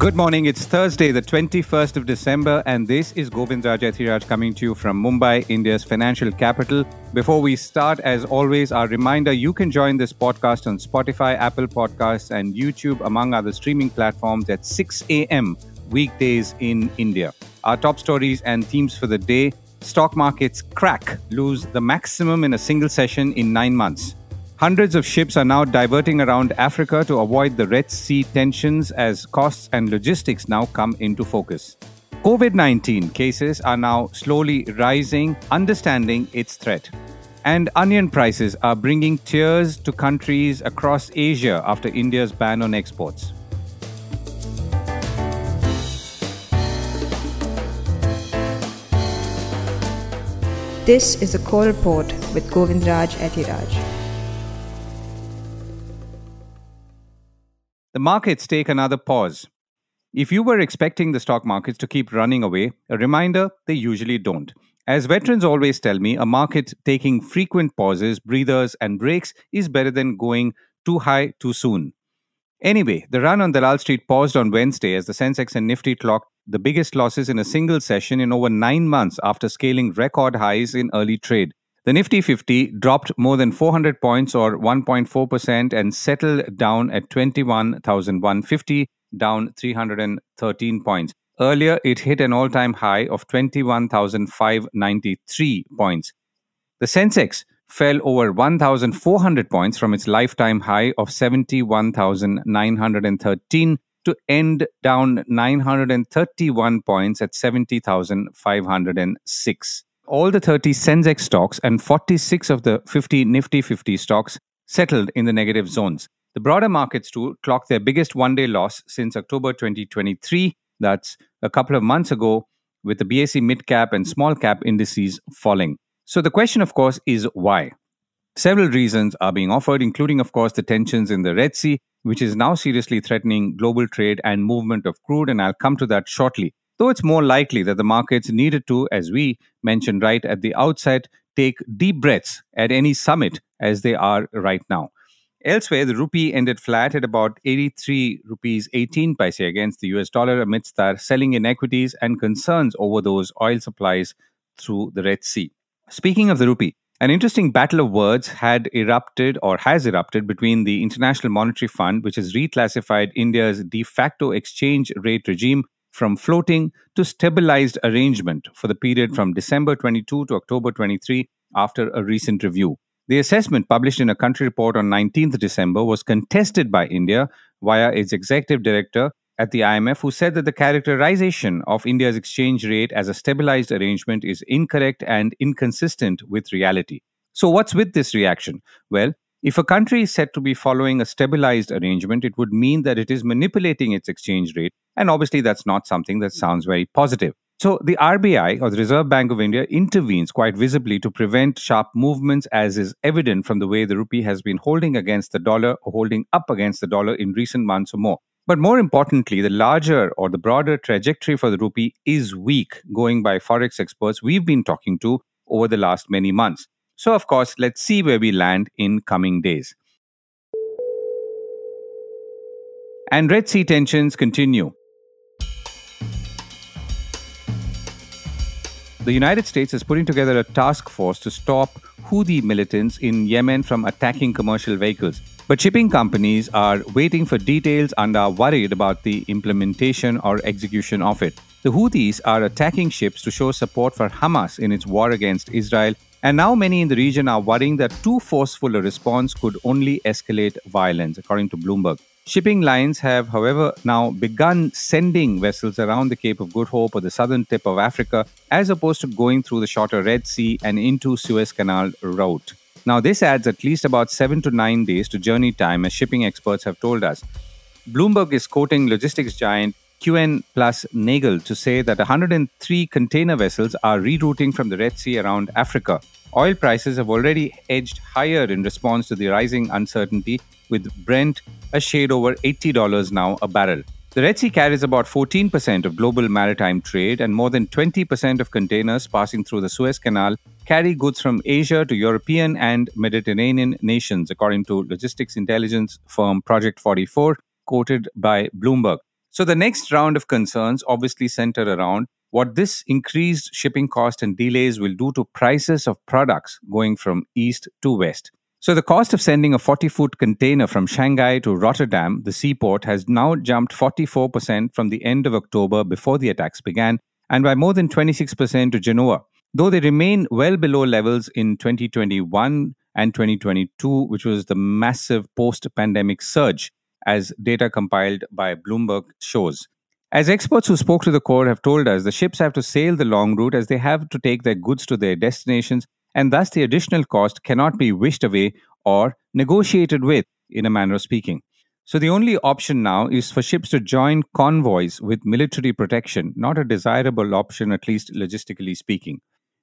Good morning. It's Thursday, the 21st of December, and this is Govindraj Ethiraj coming to you from Mumbai, India's financial capital. Before we start, as always, our reminder you can join this podcast on Spotify, Apple Podcasts, and YouTube, among other streaming platforms, at 6 a.m. weekdays in India. Our top stories and themes for the day stock markets crack, lose the maximum in a single session in nine months. Hundreds of ships are now diverting around Africa to avoid the Red Sea tensions as costs and logistics now come into focus. COVID 19 cases are now slowly rising, understanding its threat. And onion prices are bringing tears to countries across Asia after India's ban on exports. This is a core report with Govindraj Ethiraj. The markets take another pause. If you were expecting the stock markets to keep running away, a reminder they usually don't. As veterans always tell me, a market taking frequent pauses, breathers, and breaks is better than going too high too soon. Anyway, the run on Dalal Street paused on Wednesday as the Sensex and Nifty clocked the biggest losses in a single session in over nine months after scaling record highs in early trade. The Nifty 50 dropped more than 400 points or 1.4% and settled down at 21,150, down 313 points. Earlier, it hit an all time high of 21,593 points. The Sensex fell over 1,400 points from its lifetime high of 71,913 to end down 931 points at 70,506 all the 30 Sensex stocks and 46 of the 50 Nifty 50 stocks settled in the negative zones. The broader markets too clocked their biggest one day loss since October 2023. That's a couple of months ago, with the BSE mid cap and small cap indices falling. So the question, of course, is why? Several reasons are being offered, including, of course, the tensions in the Red Sea, which is now seriously threatening global trade and movement of crude, and I'll come to that shortly though it's more likely that the markets needed to, as we mentioned right at the outset, take deep breaths at any summit as they are right now. Elsewhere, the rupee ended flat at about 83 rupees 18 paise against the US dollar amidst our selling in equities and concerns over those oil supplies through the Red Sea. Speaking of the rupee, an interesting battle of words had erupted or has erupted between the International Monetary Fund, which has reclassified India's de facto exchange rate regime from floating to stabilized arrangement for the period from December 22 to October 23 after a recent review. The assessment published in a country report on 19th December was contested by India via its executive director at the IMF, who said that the characterization of India's exchange rate as a stabilized arrangement is incorrect and inconsistent with reality. So, what's with this reaction? Well, if a country is said to be following a stabilized arrangement, it would mean that it is manipulating its exchange rate. And obviously, that's not something that sounds very positive. So, the RBI or the Reserve Bank of India intervenes quite visibly to prevent sharp movements, as is evident from the way the rupee has been holding against the dollar or holding up against the dollar in recent months or more. But more importantly, the larger or the broader trajectory for the rupee is weak, going by forex experts we've been talking to over the last many months. So, of course, let's see where we land in coming days. And Red Sea tensions continue. The United States is putting together a task force to stop Houthi militants in Yemen from attacking commercial vehicles. But shipping companies are waiting for details and are worried about the implementation or execution of it. The Houthis are attacking ships to show support for Hamas in its war against Israel and now many in the region are worrying that too forceful a response could only escalate violence, according to Bloomberg. Shipping lines have, however, now begun sending vessels around the Cape of Good Hope or the southern tip of Africa, as opposed to going through the shorter Red Sea and into Suez Canal route. Now, this adds at least about seven to nine days to journey time, as shipping experts have told us. Bloomberg is quoting logistics giant Kuehne plus Nagel to say that 103 container vessels are rerouting from the Red Sea around Africa. Oil prices have already edged higher in response to the rising uncertainty, with Brent a shade over $80 now a barrel. The Red Sea carries about 14% of global maritime trade, and more than 20% of containers passing through the Suez Canal carry goods from Asia to European and Mediterranean nations, according to logistics intelligence firm Project 44, quoted by Bloomberg. So the next round of concerns obviously center around what this increased shipping cost and delays will do to prices of products going from east to west. So the cost of sending a 40 foot container from Shanghai to Rotterdam, the seaport, has now jumped 44% from the end of October before the attacks began, and by more than 26% to Genoa, though they remain well below levels in 2021 and 2022, which was the massive post pandemic surge, as data compiled by Bloomberg shows. As experts who spoke to the Core have told us, the ships have to sail the long route as they have to take their goods to their destinations, and thus the additional cost cannot be wished away or negotiated with, in a manner of speaking. So the only option now is for ships to join convoys with military protection, not a desirable option, at least logistically speaking.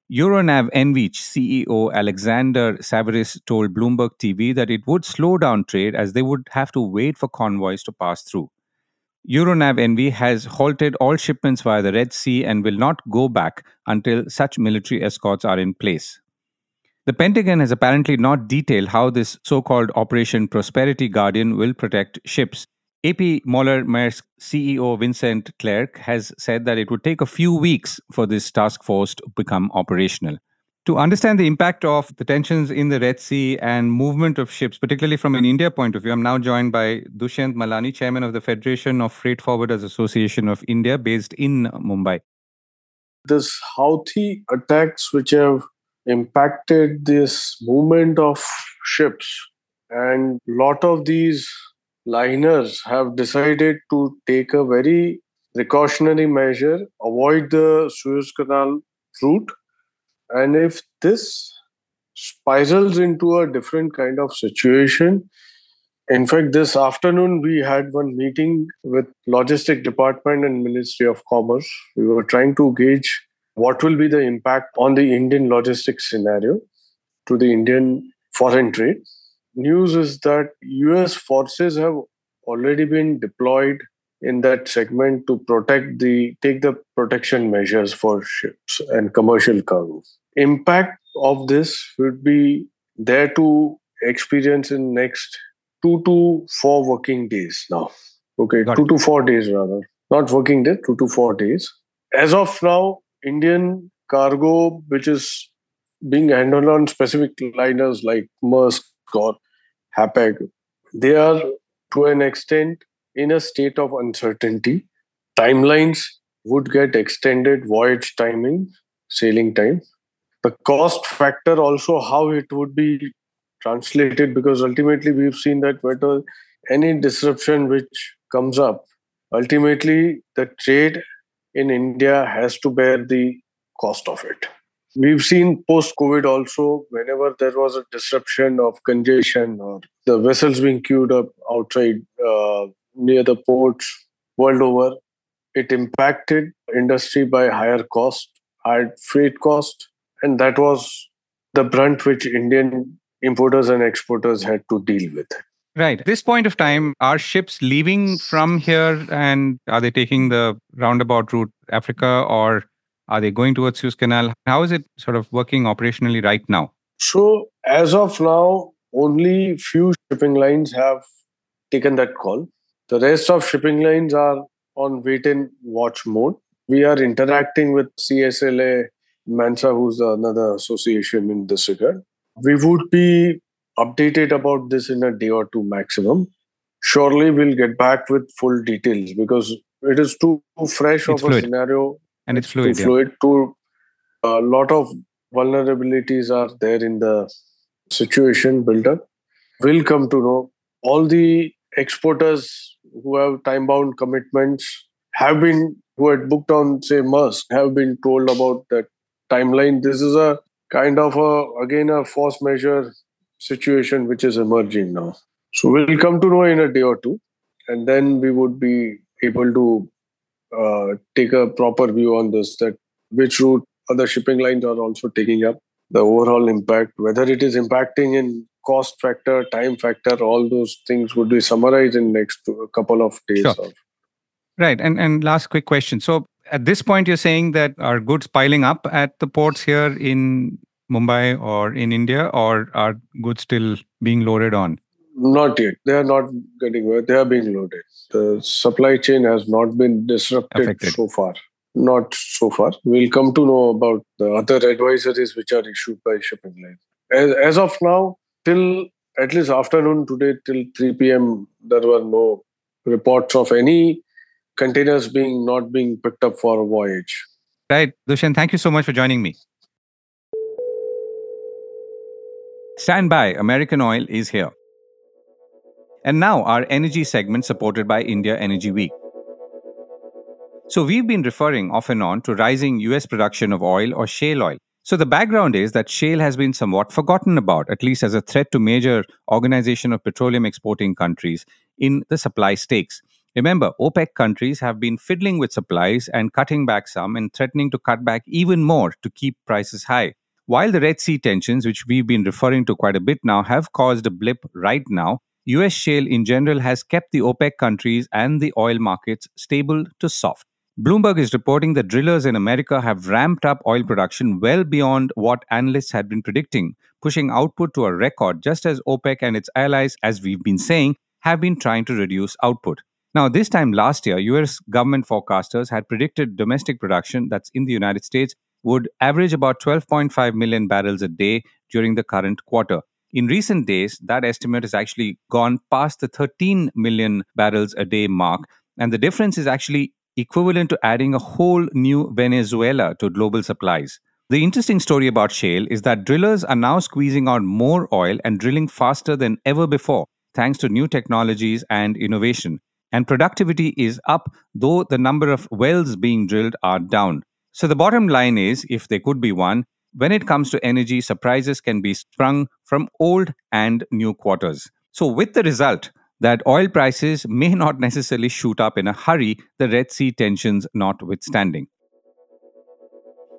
Euronav Envich CEO Alexander Saverys told Bloomberg TV that it would slow down trade as they would have to wait for convoys to pass through. Euronav NV has halted all shipments via the Red Sea and will not go back until such military escorts are in place. The Pentagon has apparently not detailed how this so called Operation Prosperity Guardian will protect ships. AP Moller Maersk CEO Vincent Clerc has said that it would take a few weeks for this task force to become operational. To understand the impact of the tensions in the Red Sea and movement of ships, particularly from an India point of view, I'm now joined by Dushyant Mulani, Chairman of the Federation of Freight Forwarders Association of India, based in Mumbai. This Houthi attacks, which have impacted this movement of ships, and a lot of these liners have decided to take a very precautionary measure, avoid the Suez Canal route. And if this spirals into a different kind of situation, in fact, this afternoon we had one meeting with Logistic Department and Ministry of Commerce. We were trying to gauge what will be the impact on the Indian logistics scenario to the Indian foreign trade news is that US forces have already been deployed in that segment to protect the take the protection measures for ships and commercial cargo. Impact of this would be there to experience in next 2 to 4 working days now. Okay Got 2 it. to 4 days rather. Not working day 2 to 4 days. As of now indian cargo which is being handled on specific liners like Maersk or Hapag, they are to an extent in a state of uncertainty. Timelines would get extended, voyage timing, sailing time. The cost factor also how it would be translated because ultimately we've seen that whether any disruption which comes up, ultimately the trade in India has to bear the cost of it. We've seen post COVID also, whenever there was a disruption of congestion or the vessels being queued up outside uh, near the ports world over, it impacted industry by higher cost, higher freight cost, and that was the brunt which Indian importers and exporters had to deal with. Right. This point of time, are ships leaving from here and are they taking the roundabout route Africa or are they going towards Suez Canal? How is it sort of working operationally right now? So as of now, only few shipping lines have taken that call. The rest of shipping lines are on wait and watch mode. We are interacting with CSLA Mansa, who's another association in this regard. We would be updated about this in a day or two maximum. Surely we'll get back with full details because it is too fresh It's of fluid. a scenario And it's too fluid. yeah. fluid too a lot of vulnerabilities are there in the situation built up we'll come to know all the exporters who have time bound commitments have been who had booked on say Maersk have been told about that timeline. This is a kind of a again a force majeure situation which is emerging now. So we'll come to know in a day or two and then we would be able to uh, take a proper view on this that which route other shipping lines are also taking up the overall impact whether it is impacting in cost factor time factor all those things would be summarized in next couple of days Sure. of Right. And and last quick question. So at this point, you're saying that are goods piling up at the ports here in Mumbai or in India, or are goods still being loaded on? Not yet. They are not getting. They are being loaded. The supply chain has not been disrupted Affected. so far. Not so far. We'll come to know about the other advisories which are issued by shipping lines. As, as of now, till at least afternoon today, till 3 p.m., there were no reports of any containers being not being picked up for a voyage. Right. Dushyant, thank you so much for joining me. Stand by, American Oil is here. And now our energy segment supported by India Energy Week. So we've been referring off and on to rising US production of oil or shale oil. So the background is that shale has been somewhat forgotten about, at least as a threat to major organization of petroleum exporting countries in the supply stakes. Remember, OPEC countries have been fiddling with supplies and cutting back some and threatening to cut back even more to keep prices high. While the Red Sea tensions, which we've been referring to quite a bit now, have caused a blip right now, US shale in general has kept the OPEC countries and the oil markets stable to soft. Bloomberg is reporting that drillers in America have ramped up oil production well beyond what analysts had been predicting, pushing output to a record just as OPEC and its allies, as we've been saying, have been trying to reduce output. Now, this time last year, US government forecasters had predicted domestic production that's in the United States would average about 12.5 million barrels a day during the current quarter. In recent days, that estimate has actually gone past the 13 million barrels a day mark, and the difference is actually equivalent to adding a whole new Venezuela to global supplies. The interesting story about shale is that drillers are now squeezing out more oil and drilling faster than ever before, thanks to new technologies and innovation and productivity is up, though the number of wells being drilled are down. So the bottom line is if there could be one, when it comes to energy, surprises can be sprung from old and new quarters. So, with the result that oil prices may not necessarily shoot up in a hurry, the Red Sea tensions notwithstanding.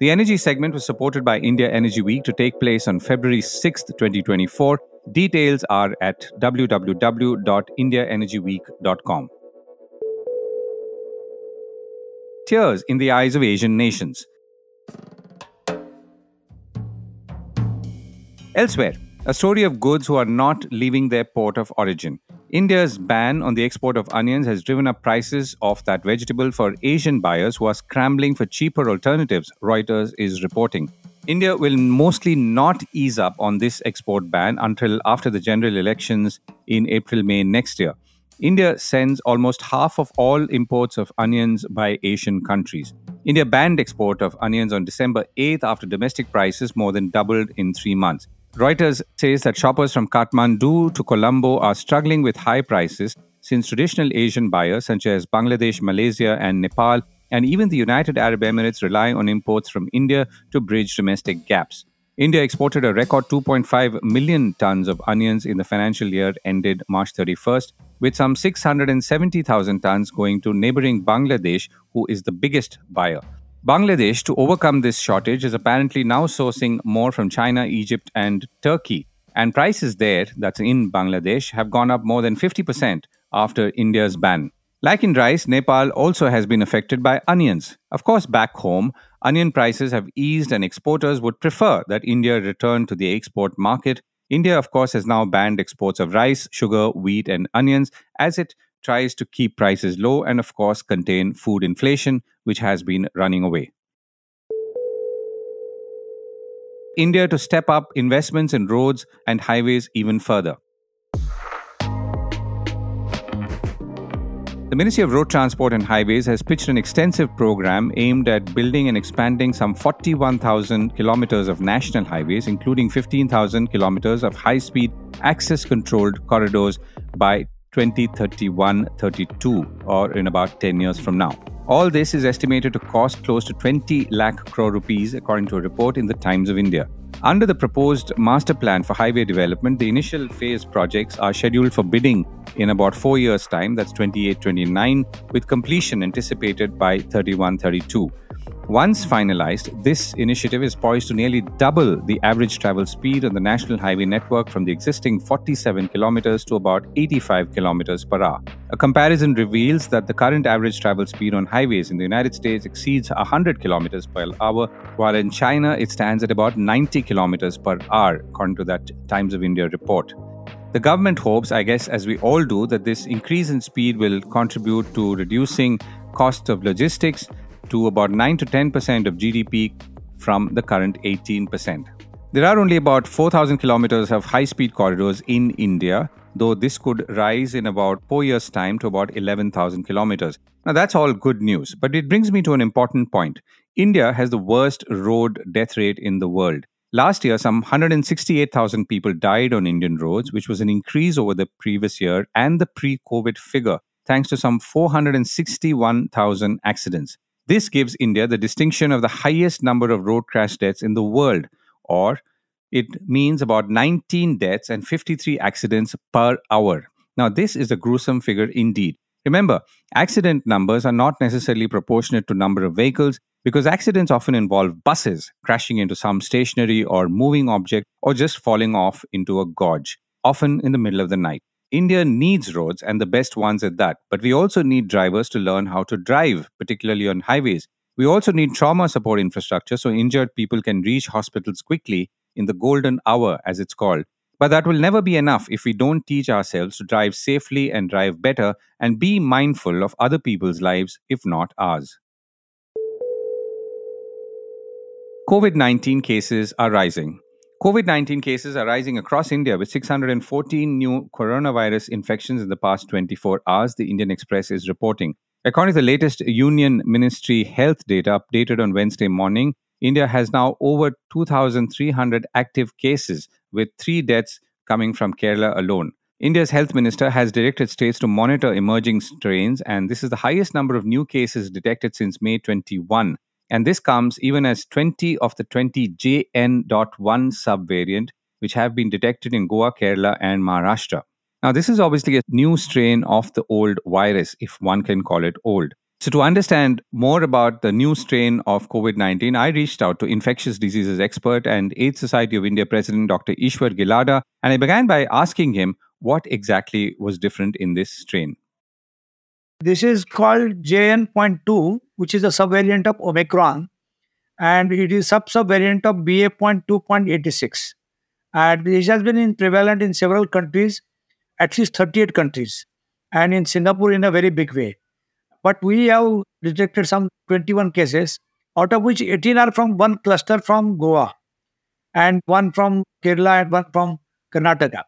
The energy segment was supported by India Energy Week to take place on February 6, 2024. Details are at www.indiaenergyweek.com. tears in the eyes of Asian nations. Elsewhere, a story of goods who are not leaving their port of origin. India's ban on the export of onions has driven up prices of that vegetable for Asian buyers who are scrambling for cheaper alternatives, Reuters is reporting. India will mostly not ease up on this export ban until after the general elections in April May next year. India sends almost half of all imports of onions by Asian countries. India banned export of onions on December 8th after domestic prices more than doubled in three months. Reuters says that shoppers from Kathmandu to Colombo are struggling with high prices since traditional Asian buyers such as Bangladesh, Malaysia, and Nepal, and even the United Arab Emirates rely on imports from India to bridge domestic gaps. India exported a record 2.5 million tons of onions in the financial year ended March 31st, with some 670,000 tons going to neighboring Bangladesh, who is the biggest buyer. Bangladesh, to overcome this shortage, is apparently now sourcing more from China, Egypt, and Turkey. And prices there, that's in Bangladesh, have gone up more than 50% after India's ban. Like in rice, Nepal also has been affected by onions. Of course, back home, onion prices have eased, and exporters would prefer that India return to the export market. India, of course, has now banned exports of rice, sugar, wheat, and onions as it tries to keep prices low and, of course, contain food inflation, which has been running away. India to step up investments in roads and highways even further. The Ministry of Road Transport and Highways has pitched an extensive program aimed at building and expanding some 41,000 kilometers of national highways, including 15,000 kilometers of high speed access controlled corridors by 2031 32, or in about 10 years from now. All this is estimated to cost close to 20 lakh crore rupees, according to a report in the Times of India. Under the proposed master plan for highway development, the initial phase projects are scheduled for bidding in about four years' time, that's 28 29, with completion anticipated by 31 32. Once finalized, this initiative is poised to nearly double the average travel speed on the national highway network from the existing 47 kilometers to about 85 kilometers per hour. A comparison reveals that the current average travel speed on highways in the United States exceeds 100 kilometers per hour, while in China it stands at about 90 kilometers per hour, according to that Times of India report. The government hopes, I guess, as we all do, that this increase in speed will contribute to reducing cost of logistics to about 9 to 10% of GDP from the current 18%. There are only about 4,000 kilometers of high speed corridors in India, though this could rise in about four years' time to about 11,000 kilometers. Now, that's all good news, but it brings me to an important point. India has the worst road death rate in the world. Last year, some 168,000 people died on Indian roads, which was an increase over the previous year and the pre COVID figure, thanks to some 461,000 accidents. This gives India the distinction of the highest number of road crash deaths in the world or it means about 19 deaths and 53 accidents per hour. Now, this is a gruesome figure indeed. Remember, accident numbers are not necessarily proportionate to number of vehicles because accidents often involve buses crashing into some stationary or moving object or just falling off into a gorge, often in the middle of the night. India needs roads and the best ones at that, but we also need drivers to learn how to drive, particularly on highways. We also need trauma support infrastructure so injured people can reach hospitals quickly in the golden hour, as it's called. But that will never be enough if we don't teach ourselves to drive safely and drive better and be mindful of other people's lives, if not ours. COVID 19 cases are rising. COVID 19 cases are rising across India with 614 new coronavirus infections in the past 24 hours, the Indian Express is reporting. According to the latest Union Ministry health data updated on Wednesday morning, India has now over 2,300 active cases, with three deaths coming from Kerala alone. India's health minister has directed states to monitor emerging strains, and this is the highest number of new cases detected since May 21. And this comes even as 20 of the 20 JN.1 subvariant, which have been detected in Goa, Kerala, and Maharashtra. Now, this is obviously a new strain of the old virus, if one can call it old. So, to understand more about the new strain of COVID 19, I reached out to infectious diseases expert and AIDS Society of India president Dr. Ishwar Gilada, and I began by asking him what exactly was different in this strain. This is called JN.2, which is a subvariant of Omicron, and it is sub subvariant of BA.2.86. And this has been in prevalent in several countries at least 38 countries and in Singapore in a very big way. But we have detected some 21 cases, out of which 18 are from one cluster from Goa and one from Kerala and one from Karnataka.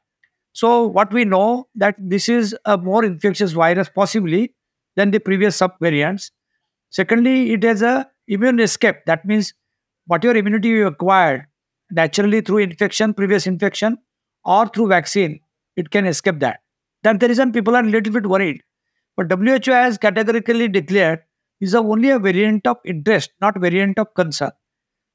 So what we know that this is a more infectious virus possibly than the previous subvariants. Secondly, it has a immune escape. That means whatever immunity you acquired naturally through infection, previous infection, or through vaccine, it can escape that. That's the reason people are a little bit worried. But WHO has categorically declared is only a variant of interest, not variant of concern.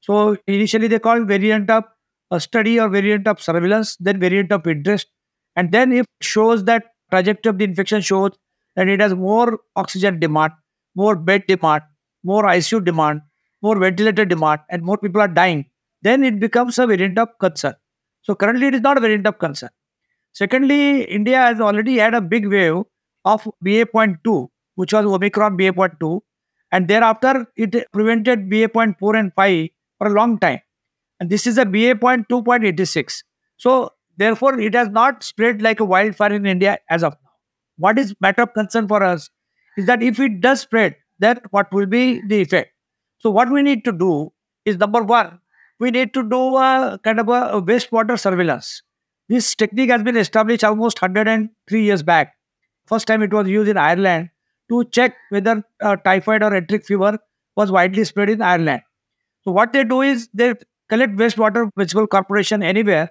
So initially they called variant of a study or variant of surveillance, then variant of interest. And then if shows that trajectory of the infection shows that it has more oxygen demand, more bed demand, more ICU demand, more ventilator demand, and more people are dying, then it becomes a variant of concern. So currently it is not a variant of concern. Secondly, India has already had a big wave of BA.2, which was Omicron BA.2, and thereafter it prevented BA.4 and 5 for a long time. And this is a BA.2.86. So, therefore, it has not spread like a wildfire in India as of now. What is matter of concern for us is that if it does spread, then what will be the effect? So, what we need to do is number one, we need to do a kind of a wastewater surveillance. This technique has been established almost 103 years back. First time it was used in Ireland to check whether uh, typhoid or enteric fever was widely spread in Ireland. So what they do is they collect wastewater municipal corporation anywhere,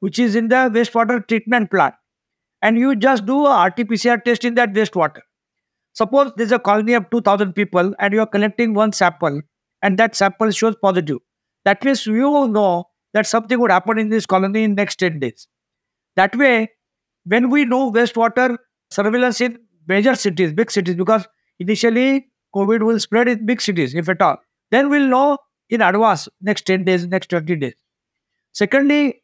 which is in the wastewater treatment plant, and you just do a RT-PCR test in that wastewater. Suppose there's a colony of 2,000 people and you are collecting one sample, and that sample shows positive. That means you will know that something would happen in this colony in next 10 days. That way, when we know wastewater surveillance in major cities, big cities, because initially COVID will spread in big cities, if at all, then we'll know in advance next 10 days, next 20 days. Secondly,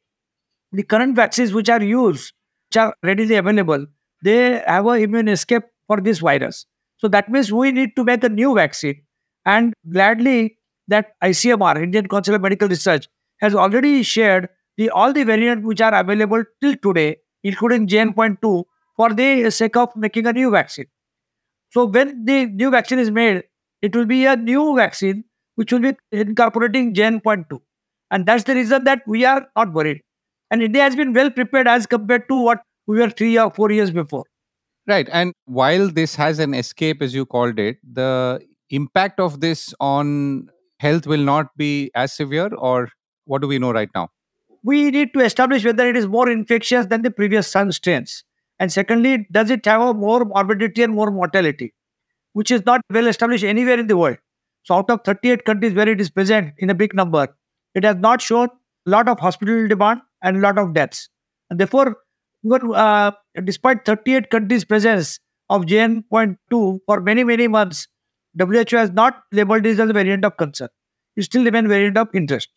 the current vaccines which are used, which are readily available, they have an immune escape for this virus. So that means we need to make a new vaccine. And gladly, that ICMR, Indian Council of Medical Research, has already shared the all the variants which are available till today including JN.2, for the sake of making a new vaccine. So when the new vaccine is made, it will be a new vaccine which will be incorporating JN.2. And that's the reason that we are not worried. And India has been well prepared as compared to what we were three or four years before. Right. And while this has an escape, as you called it, the impact of this on health will not be as severe, or what do we know right now? We need to establish whether it is more infectious than the previous sun strains. And secondly, does it have a more morbidity and more mortality, which is not well established anywhere in the world. So, out of 38 countries where it is present in a big number, it has not shown a lot of hospital demand and a lot of deaths. And therefore, uh, despite 38 countries' presence of JN.2 for many, many months, WHO has not labeled this as a variant of concern. It still remains variant of interest.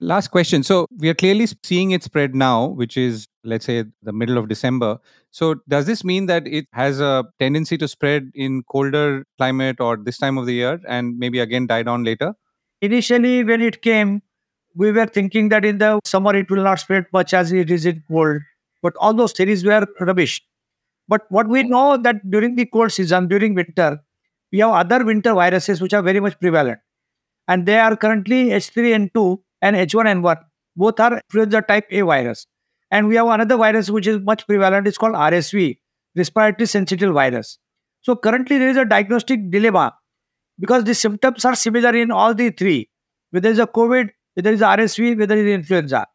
Last question. So we are clearly seeing it spread now, which is, let's say, the middle of December. So does this mean that it has a tendency to spread in colder climate or this time of the year and maybe again die down later? Initially, when it came, we were thinking that in the summer it will not spread much as it is in cold. But all those theories were rubbish. But what we know that during the cold season, during winter, we have other winter viruses which are very much prevalent. And they are currently H3N2 and H1N1. Both are influenza type A virus. And we have another virus which is much prevalent. It's called RSV, respiratory syncytial virus. So currently there is a diagnostic dilemma because the symptoms are similar in all the three. Whether it's a COVID, whether it's RSV, whether it's influenza.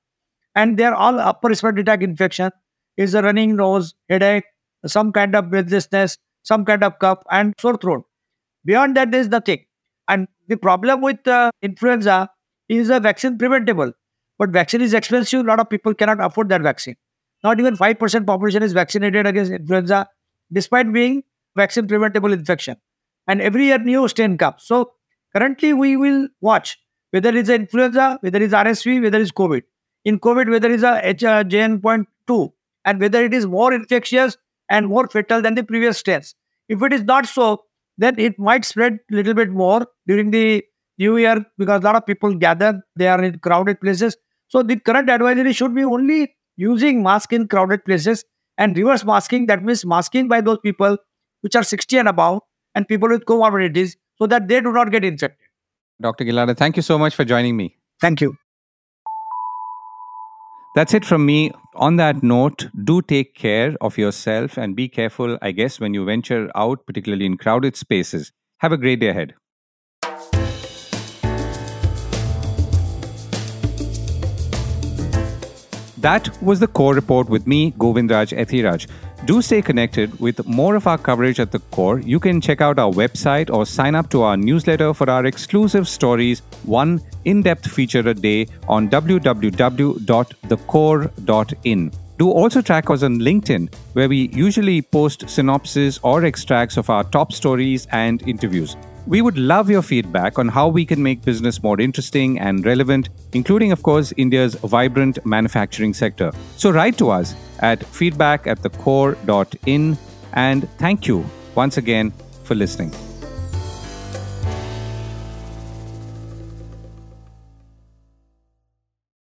And they're all upper respiratory infection. Is a running nose, headache, some kind of breathlessness, some kind of cough, and sore throat. Beyond that, there is nothing. And the problem with uh, influenza is a vaccine preventable. But vaccine is expensive. A lot of people cannot afford that vaccine. Not even 5% population is vaccinated against influenza, despite being vaccine preventable infection. And every year new strain comes. So currently we will watch whether it's influenza, whether it's RSV, whether it's COVID. In COVID, whether it's a JN.2 and whether it is more infectious and more fatal than the previous strains. If it is not so, then it might spread a little bit more during the new year because a lot of people gather, they are in crowded places. So the current advisory should be only using mask in crowded places and reverse masking. That means masking by those people which are 60 and above and people with comorbidities so that they do not get infected. Dr. Gilada, thank you so much for joining me. Thank you. That's it from me. On that note, do take care of yourself and be careful, I guess, when you venture out, particularly in crowded spaces. Have a great day ahead. That was the core report with me, Govindraj Ethiraj. Do stay connected with more of our coverage at the core. You can check out our website or sign up to our newsletter for our exclusive stories, one in depth feature a day on www.thecore.in. Do also track us on LinkedIn, where we usually post synopses or extracts of our top stories and interviews. We would love your feedback on how we can make business more interesting and relevant, including, of course, India's vibrant manufacturing sector. So write to us at feedback at thecore.in and thank you once again for listening.